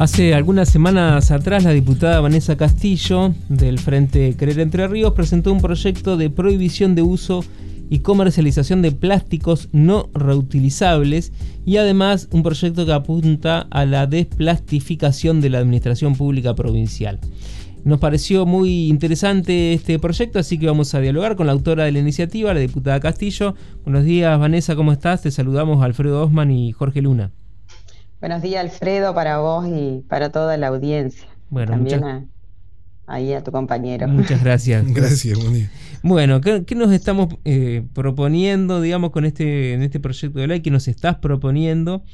Hace algunas semanas atrás la diputada Vanessa Castillo del Frente Querer Entre Ríos presentó un proyecto de prohibición de uso y comercialización de plásticos no reutilizables y además un proyecto que apunta a la desplastificación de la administración pública provincial. Nos pareció muy interesante este proyecto, así que vamos a dialogar con la autora de la iniciativa, la diputada Castillo. Buenos días, Vanessa, ¿cómo estás? Te saludamos Alfredo Osman y Jorge Luna. Buenos días, Alfredo, para vos y para toda la audiencia. Bueno, También ahí a tu compañero. Muchas gracias. gracias, buen día. Bueno, ¿qué, nos estamos eh, proponiendo, digamos, con este, en este proyecto de ley? ¿Qué nos estás proponiendo?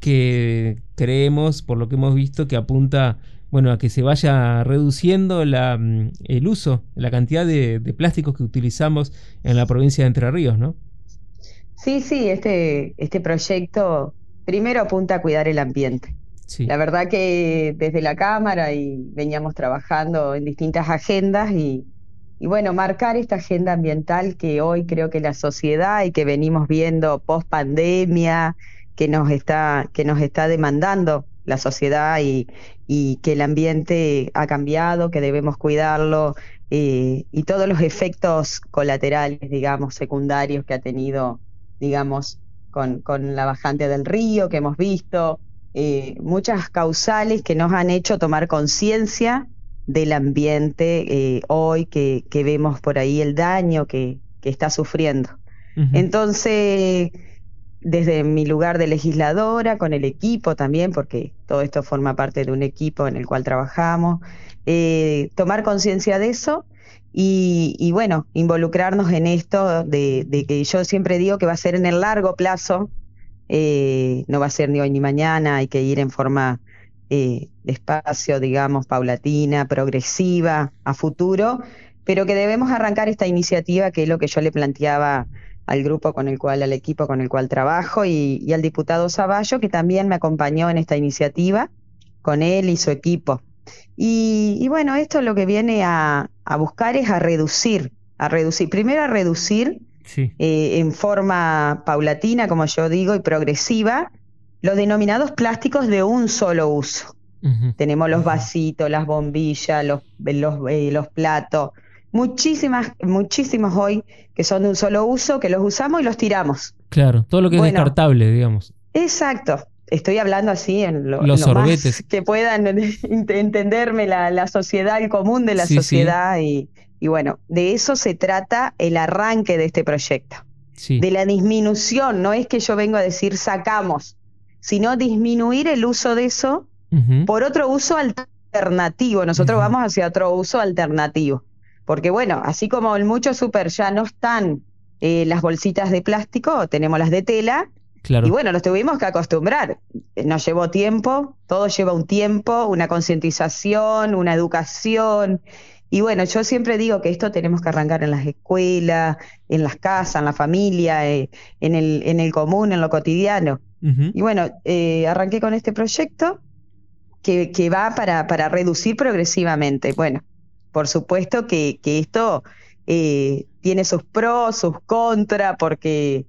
Que creemos, por lo que hemos visto, que apunta bueno, a que se vaya reduciendo la, mm, el uso, la cantidad de, plásticos que utilizamos en la provincia de Entre Ríos, ¿no? Sí, sí, este, este proyecto primero apunta a cuidar el ambiente. La verdad que desde la Cámara y veníamos trabajando en distintas agendas y, y bueno, marcar esta agenda ambiental que hoy creo que la sociedad y que venimos viendo post pandemia, que nos está, que nos está demandando la sociedad y, y que el ambiente ha cambiado, que debemos cuidarlo eh, y todos los efectos colaterales, digamos, secundarios que ha tenido, digamos, con, con la bajante del río que hemos visto, eh, muchas causales que nos han hecho tomar conciencia del ambiente eh, hoy, que, que, vemos por ahí el daño que, que está sufriendo. Entonces, desde mi lugar de legisladora, con el equipo también, porque todo esto forma parte de un equipo en el cual trabajamos, eh, tomar conciencia de eso y, bueno, involucrarnos en esto de, que yo siempre digo que va a ser en el largo plazo, eh, no va a ser ni hoy ni mañana, hay que ir en forma eh, despacio, digamos, paulatina, progresiva, a futuro, pero que debemos arrancar esta iniciativa, que es lo que yo le planteaba al grupo con el cual, al equipo con el cual trabajo y, al diputado Zaballo, que también me acompañó en esta iniciativa, con él y su equipo. Y, bueno, esto lo que viene a, buscar es a reducir, a reducir, primero a reducir eh, en forma paulatina, como yo digo, y progresiva, los denominados plásticos de un solo uso. Tenemos los vasitos, las bombillas, los, los, eh, los platos, muchísimas, muchísimos hoy que son de un solo uso, que los usamos y los tiramos. Claro, todo lo que es descartable, digamos. Exacto. Estoy hablando así en lo, Los sorbetes. que puedan entenderme la, sociedad, el común de la sociedad. Y, bueno, de eso se trata el arranque de este proyecto. De la disminución, no es que yo vengo a decir sacamos, sino disminuir el uso de eso por otro uso alternativo. Nosotros vamos hacia otro uso alternativo. Porque bueno, así como en muchos super ya no están eh, las bolsitas de plástico, tenemos las de tela. Claro. Y bueno, nos tuvimos que acostumbrar. Nos llevó tiempo, todo lleva un tiempo, una concientización, una educación. Y bueno, yo siempre digo que esto tenemos que arrancar en las escuelas, en las casas, en la familia, eh, en, el, en el común, en lo cotidiano. Y bueno, eh, arranqué con este proyecto que, que va para, para reducir progresivamente. Bueno, por supuesto que, esto eh, tiene sus pros, sus contras, porque,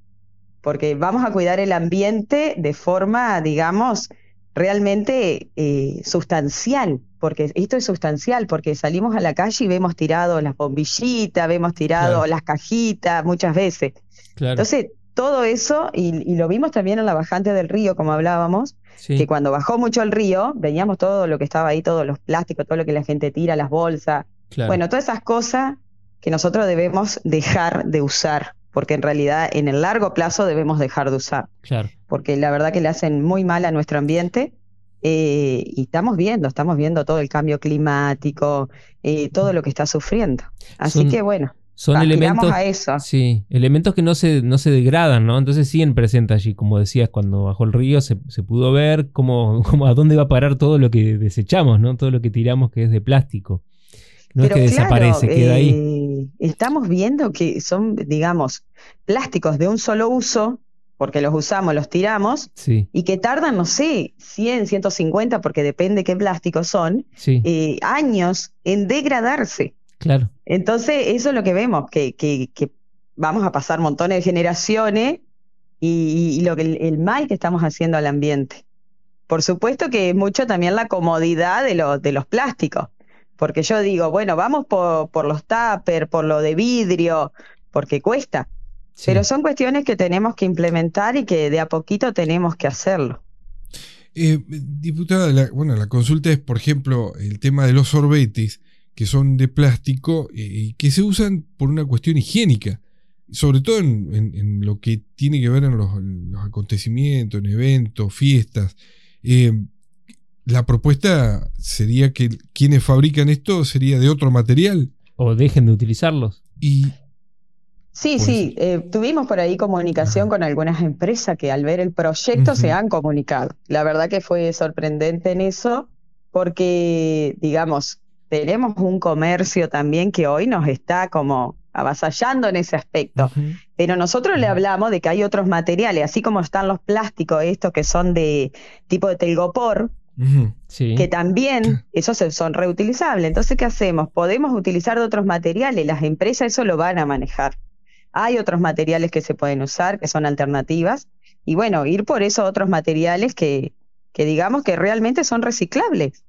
porque vamos a cuidar el ambiente de forma, digamos, realmente eh, sustancial, porque esto es sustancial, porque salimos a la calle y vemos tirado las bombillitas, vemos tirado las cajitas muchas veces. Entonces, todo eso, y, lo vimos también en la bajante del río, como hablábamos, que cuando bajó mucho el río, veníamos todo lo que estaba ahí, todos los plásticos, todo lo que la gente tira, las bolsas, bueno, todas esas cosas que nosotros debemos dejar de usar, porque en realidad en el largo plazo debemos dejar de usar. Claro. Porque la verdad que le hacen muy mal a nuestro ambiente. Eh, y estamos viendo, estamos viendo todo el cambio climático, eh, todo lo que está sufriendo. Así que bueno, son elementos, a eso. Sí, elementos que no se, no se degradan, ¿no? Entonces siguen presentes allí, como decías, cuando bajó el río se, pudo ver cómo, cómo, a dónde va a parar todo lo que desechamos, ¿no? Todo lo que tiramos que es de plástico. No es que desaparece, queda ahí. Eh, estamos viendo que son, digamos, plásticos de un solo uso, porque los usamos, los tiramos, y que tardan, no sé, 100, 150, porque depende qué plásticos son, eh, años en degradarse. Claro. Entonces, eso es lo que vemos, que, que, vamos a pasar montones de generaciones y, lo que el, mal que estamos haciendo al ambiente. por supuesto que es mucho también la comodidad de, de los plásticos, porque yo digo, bueno, vamos por, por los tuppers, por lo de vidrio, porque cuesta. Pero son cuestiones que tenemos que implementar y que de a poquito tenemos que hacerlo. Eh, diputada, la, bueno, la consulta es, por ejemplo, el tema de los sorbetes, que son de plástico eh, y que se usan por una cuestión higiénica, sobre todo en, lo que tiene que ver en los, acontecimientos, en eventos, fiestas. Eh, la propuesta sería que quienes fabrican esto sería de otro material. O dejen de utilizarlos. Y, Sí, sí, eh, tuvimos por ahí comunicación con algunas empresas que al ver el proyecto se han comunicado. La verdad que fue sorprendente en eso porque, digamos, tenemos un comercio también que hoy nos está como avasallando en ese aspecto. Pero nosotros le hablamos de que hay otros materiales, así como están los plásticos estos que son de tipo de telgopor, que también esos son reutilizables. Entonces, ¿qué hacemos? Podemos utilizar de otros materiales, las empresas eso lo van a manejar. Hay otros materiales que se pueden usar, que son alternativas, y bueno, ir por esos otros materiales que, que digamos que realmente son reciclables.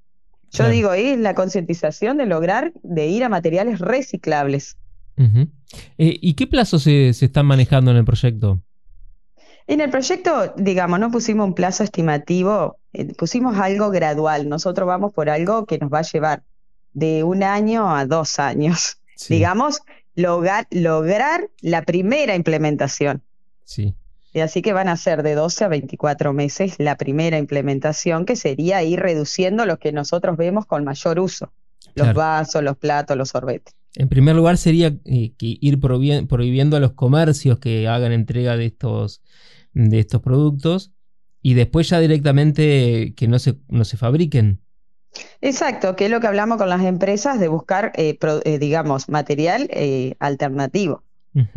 Yo digo, es la concientización de lograr de ir a materiales reciclables. Eh, ¿Y qué plazos se, están manejando en el proyecto? En el proyecto, digamos, no pusimos un plazo estimativo, eh, pusimos algo gradual. Nosotros vamos por algo que nos va a llevar de un año a dos años. Digamos, lograr, lograr la primera implementación. Sí. Y así que van a ser de 12 a 24 meses la primera implementación, que sería ir reduciendo lo que nosotros vemos con mayor uso, los vasos, los platos, los sorbetes. En primer lugar sería eh, ir prohibiendo a los comercios que hagan entrega de estos, de estos productos y después ya directamente que no se, no se fabriquen. Exacto, que es lo que hablamos con las empresas de buscar, eh, eh, digamos, material eh, alternativo.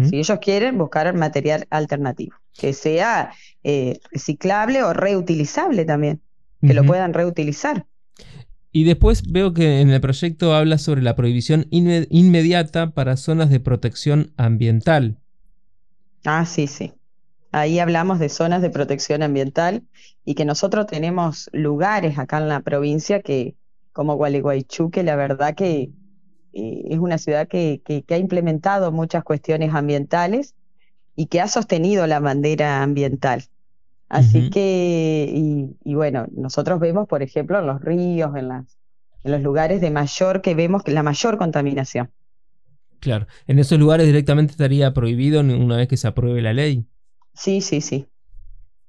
Si ellos quieren buscar material alternativo, que sea reciclable o reutilizable también, que lo puedan reutilizar. Y después veo que en el proyecto habla sobre la prohibición inmediata para zonas de protección ambiental. Ah, sí, sí. Ahí hablamos de zonas de protección ambiental y que nosotros tenemos lugares acá en la provincia que, como Gualeguaychú, que la verdad que eh, es una ciudad que, ha implementado muchas cuestiones ambientales y que ha sostenido la bandera ambiental. Así que, y, bueno, nosotros vemos, por ejemplo, en los ríos, en, las, en los lugares de mayor que vemos la mayor contaminación. Claro, en esos lugares directamente estaría prohibido una vez que se apruebe la ley. Sí, sí, sí.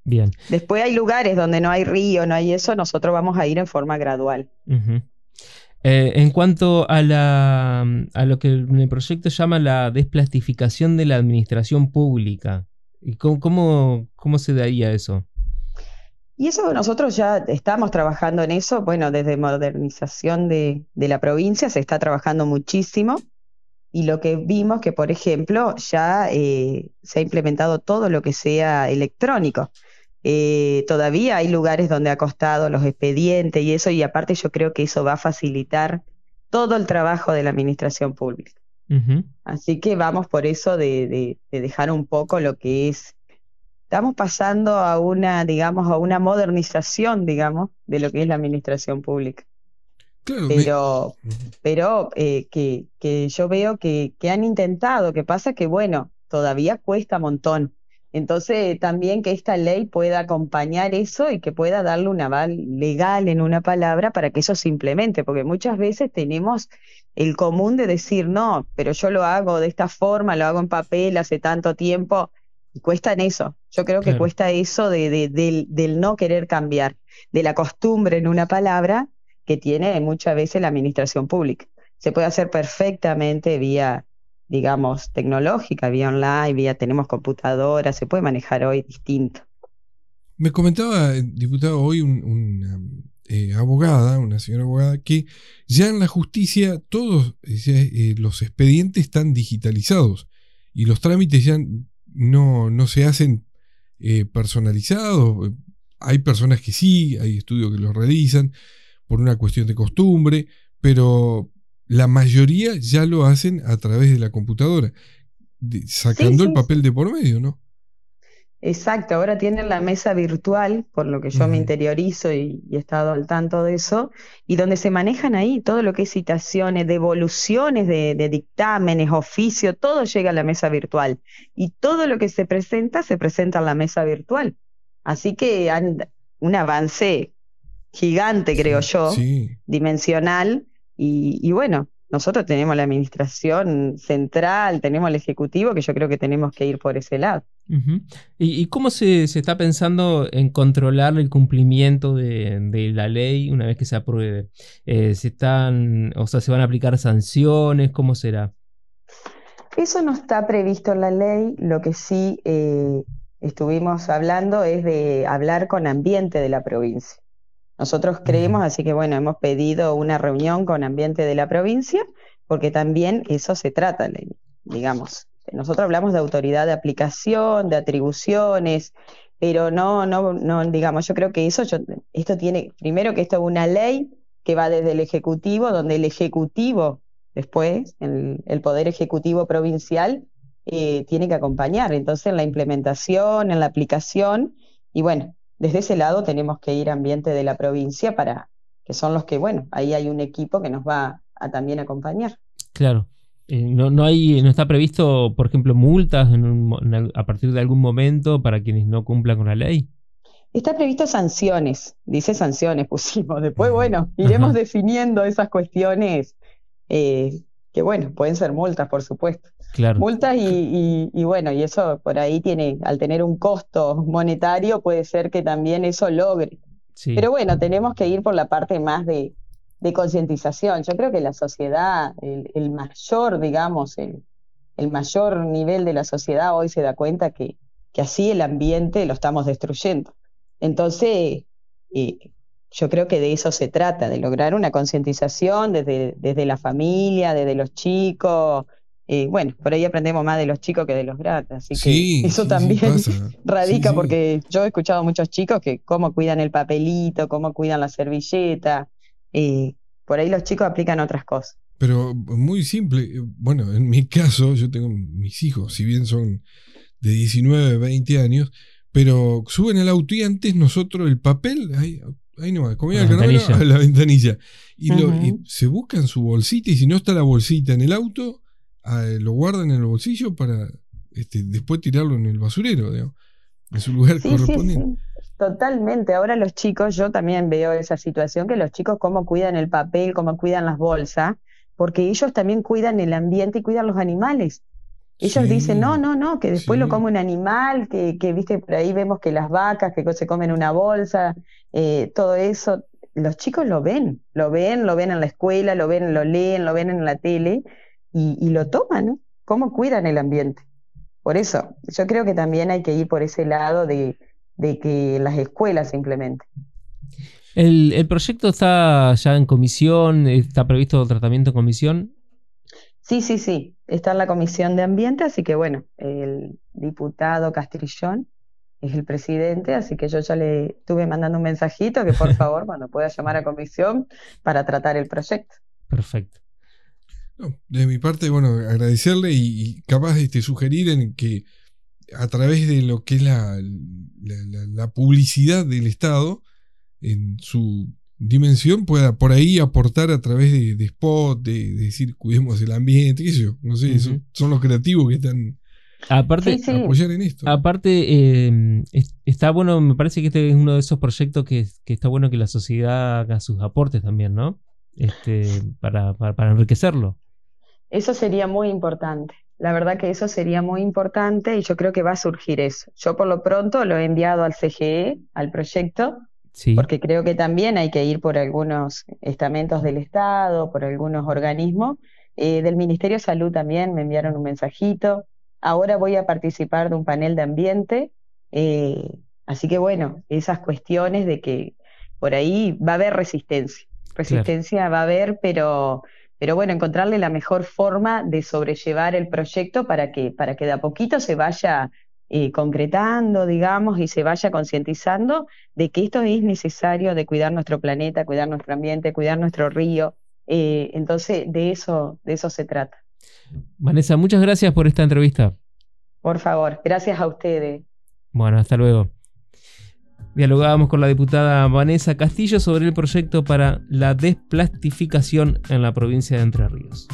Bien. Después hay lugares donde no hay río, no hay eso, nosotros vamos a ir en forma gradual. Eh, en cuanto a, la, a lo que el proyecto llama la desplastificación de la administración pública, ¿cómo, cómo, se daría eso? Y eso nosotros ya estamos trabajando en eso, bueno, desde modernización de, de la provincia se está trabajando muchísimo y lo que vimos que, por ejemplo, ya eh, se ha implementado todo lo que sea electrónico. Eh, todavía hay lugares donde ha costado los expedientes y eso, y aparte yo creo que eso va a facilitar todo el trabajo de la administración pública. Así que vamos por eso de, de, dejar un poco lo que es. Estamos pasando a una, digamos, a una modernización, digamos, de lo que es la administración pública pero, pero eh, que, que, yo veo que, que, han intentado, que pasa que, bueno, todavía cuesta un montón. Entonces, también que esta ley pueda acompañar eso y que pueda darle un aval legal en una palabra para que eso se implemente, porque muchas veces tenemos el común de decir, no, pero yo lo hago de esta forma, lo hago en papel hace tanto tiempo, y cuesta en eso. Yo creo que cuesta eso de, de, del, del no querer cambiar, de la costumbre en una palabra que tiene muchas veces la administración pública. Se puede hacer perfectamente vía, digamos, tecnológica, vía online, vía tenemos computadoras, se puede manejar hoy distinto. Me comentaba, diputado, hoy una eh, abogada, una señora abogada, que ya en la justicia todos eh, los expedientes están digitalizados y los trámites ya no, no se hacen eh, personalizados. Hay personas que sí, hay estudios que los realizan, por una cuestión de costumbre, pero la mayoría ya lo hacen a través de la computadora, sacando el papel de por medio, ¿no? Exacto, ahora tienen la mesa virtual, por lo que yo me interiorizo y, he estado al tanto de eso, y donde se manejan ahí todo lo que es citaciones, devoluciones de, de dictámenes, oficio, todo llega a la mesa virtual. Y todo lo que se presenta, se presenta en la mesa virtual. Así que han, un avance gigante, creo yo, dimensional, y bueno, nosotros tenemos la administración central, tenemos el ejecutivo, que yo creo que tenemos que ir por ese lado. ¿Y, cómo se, está pensando en controlar el cumplimiento de, la ley una vez que se apruebe? Eh, ¿Se están, o sea, se van a aplicar sanciones? ¿Cómo será? Eso no está previsto en la ley. Lo que sí eh, estuvimos hablando es de hablar con ambiente de la provincia. Nosotros creemos, así que bueno, hemos pedido una reunión con ambiente de la provincia, porque también eso se trata, digamos. Nosotros hablamos de autoridad de aplicación, de atribuciones, pero no, no, no, digamos, yo creo que eso, esto tiene, primero que esto es una ley que va desde el Ejecutivo, donde el Ejecutivo, después, el, Poder Ejecutivo Provincial, eh, tiene que acompañar. Entonces, en la implementación, en la aplicación, y bueno, desde ese lado tenemos que ir a ambiente de la provincia para que son los que, bueno, ahí hay un equipo que nos va a también acompañar. Claro. Eh, no, no, hay, no está previsto, por ejemplo, multas a partir de algún momento para quienes no cumplan con la ley. Está previsto sanciones, dice sanciones pusimos. Después, bueno, iremos definiendo esas cuestiones eh, que, bueno, pueden ser multas, por supuesto. Multas y, bueno, y eso por ahí tiene, al tener un costo monetario, puede ser que también eso logre. Pero bueno, tenemos que ir por la parte más de, concientización. Yo creo que la sociedad, el, mayor, digamos, el, mayor nivel de la sociedad hoy se da cuenta que, que así el ambiente lo estamos destruyendo. Entonces, eh, yo creo que de eso se trata, de lograr una concientización desde, desde la familia, desde los chicos, bueno, por ahí aprendemos más de los chicos que de los grandes, así que eso también radica porque yo he escuchado a muchos chicos que cómo cuidan el papelito, cómo cuidan la servilleta, y por ahí los chicos aplican otras cosas. Pero muy simple, bueno, en mi caso yo tengo mis hijos, si bien son de 19, 20 años, pero suben el auto y antes nosotros el papel, ahí, ahí nomás, comía el la ventanilla. Y, y se buscan su bolsita y si no está la bolsita en el auto, lo guardan en el bolsillo para este, después tirarlo en el basurero, en su lugar correspondiente. Totalmente. Ahora los chicos, yo también veo esa situación, que los chicos cómo cuidan el papel, cómo cuidan las bolsas, porque ellos también cuidan el ambiente y cuidan los animales. Ellos dicen, no, no, no, que después lo come un animal, que, que, viste, por ahí vemos que las vacas, que se comen una bolsa, eh, todo eso. Los chicos lo ven, lo ven, lo ven en la escuela, lo ven, lo leen, lo ven en la tele, y, lo toman, ¿no? ¿Cómo cuidan el ambiente? Por eso, yo creo que también hay que ir por ese lado de, que las escuelas se implementen. El, proyecto está ya en comisión, está previsto tratamiento en comisión. Sí, sí, sí, está en la comisión de ambiente, así que bueno, el diputado Castrillón es el presidente, así que yo ya le estuve mandando un mensajito que por favor cuando pueda llamar a comisión para tratar el proyecto. Perfecto de mi parte, bueno, agradecerle y, capaz de este, sugerir en que a través de lo que es la, la, publicidad del Estado, en su dimensión, pueda por ahí aportar a través de, de spot, de, decir cuidemos el ambiente, qué sé yo, no sé, son los creativos que están Aparte, apoyar en esto. Aparte, em, está bueno, me parece que este es uno de esos proyectos que, que, está bueno que la sociedad haga sus aportes también, ¿no? Este, para, para enriquecerlo. Eso sería muy importante. La verdad que eso sería muy importante y yo creo que va a surgir eso. Yo por lo pronto lo he enviado al CGE, al proyecto, porque creo que también hay que ir por algunos estamentos del Estado, por algunos organismos. Eh, del Ministerio de Salud también me enviaron un mensajito. Ahora voy a participar de un panel de ambiente. Eh, así que bueno, esas cuestiones de que por ahí va a haber resistencia. Resistencia va a haber, pero pero bueno, encontrarle la mejor forma de sobrellevar el proyecto para que, para que de a poquito se vaya eh, concretando, digamos, y se vaya concientizando de que esto es necesario, de cuidar nuestro planeta, cuidar nuestro ambiente, cuidar nuestro río. Eh, entonces, de eso, de eso se trata. Vanessa, muchas gracias por esta entrevista. Por favor, gracias a ustedes. Bueno, hasta luego. Dialogábamos con la diputada Vanessa Castillo sobre el proyecto para la desplastificación en la provincia de Entre Ríos.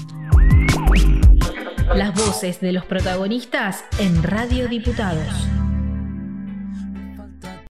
Las voces de los protagonistas en Radio Diputados.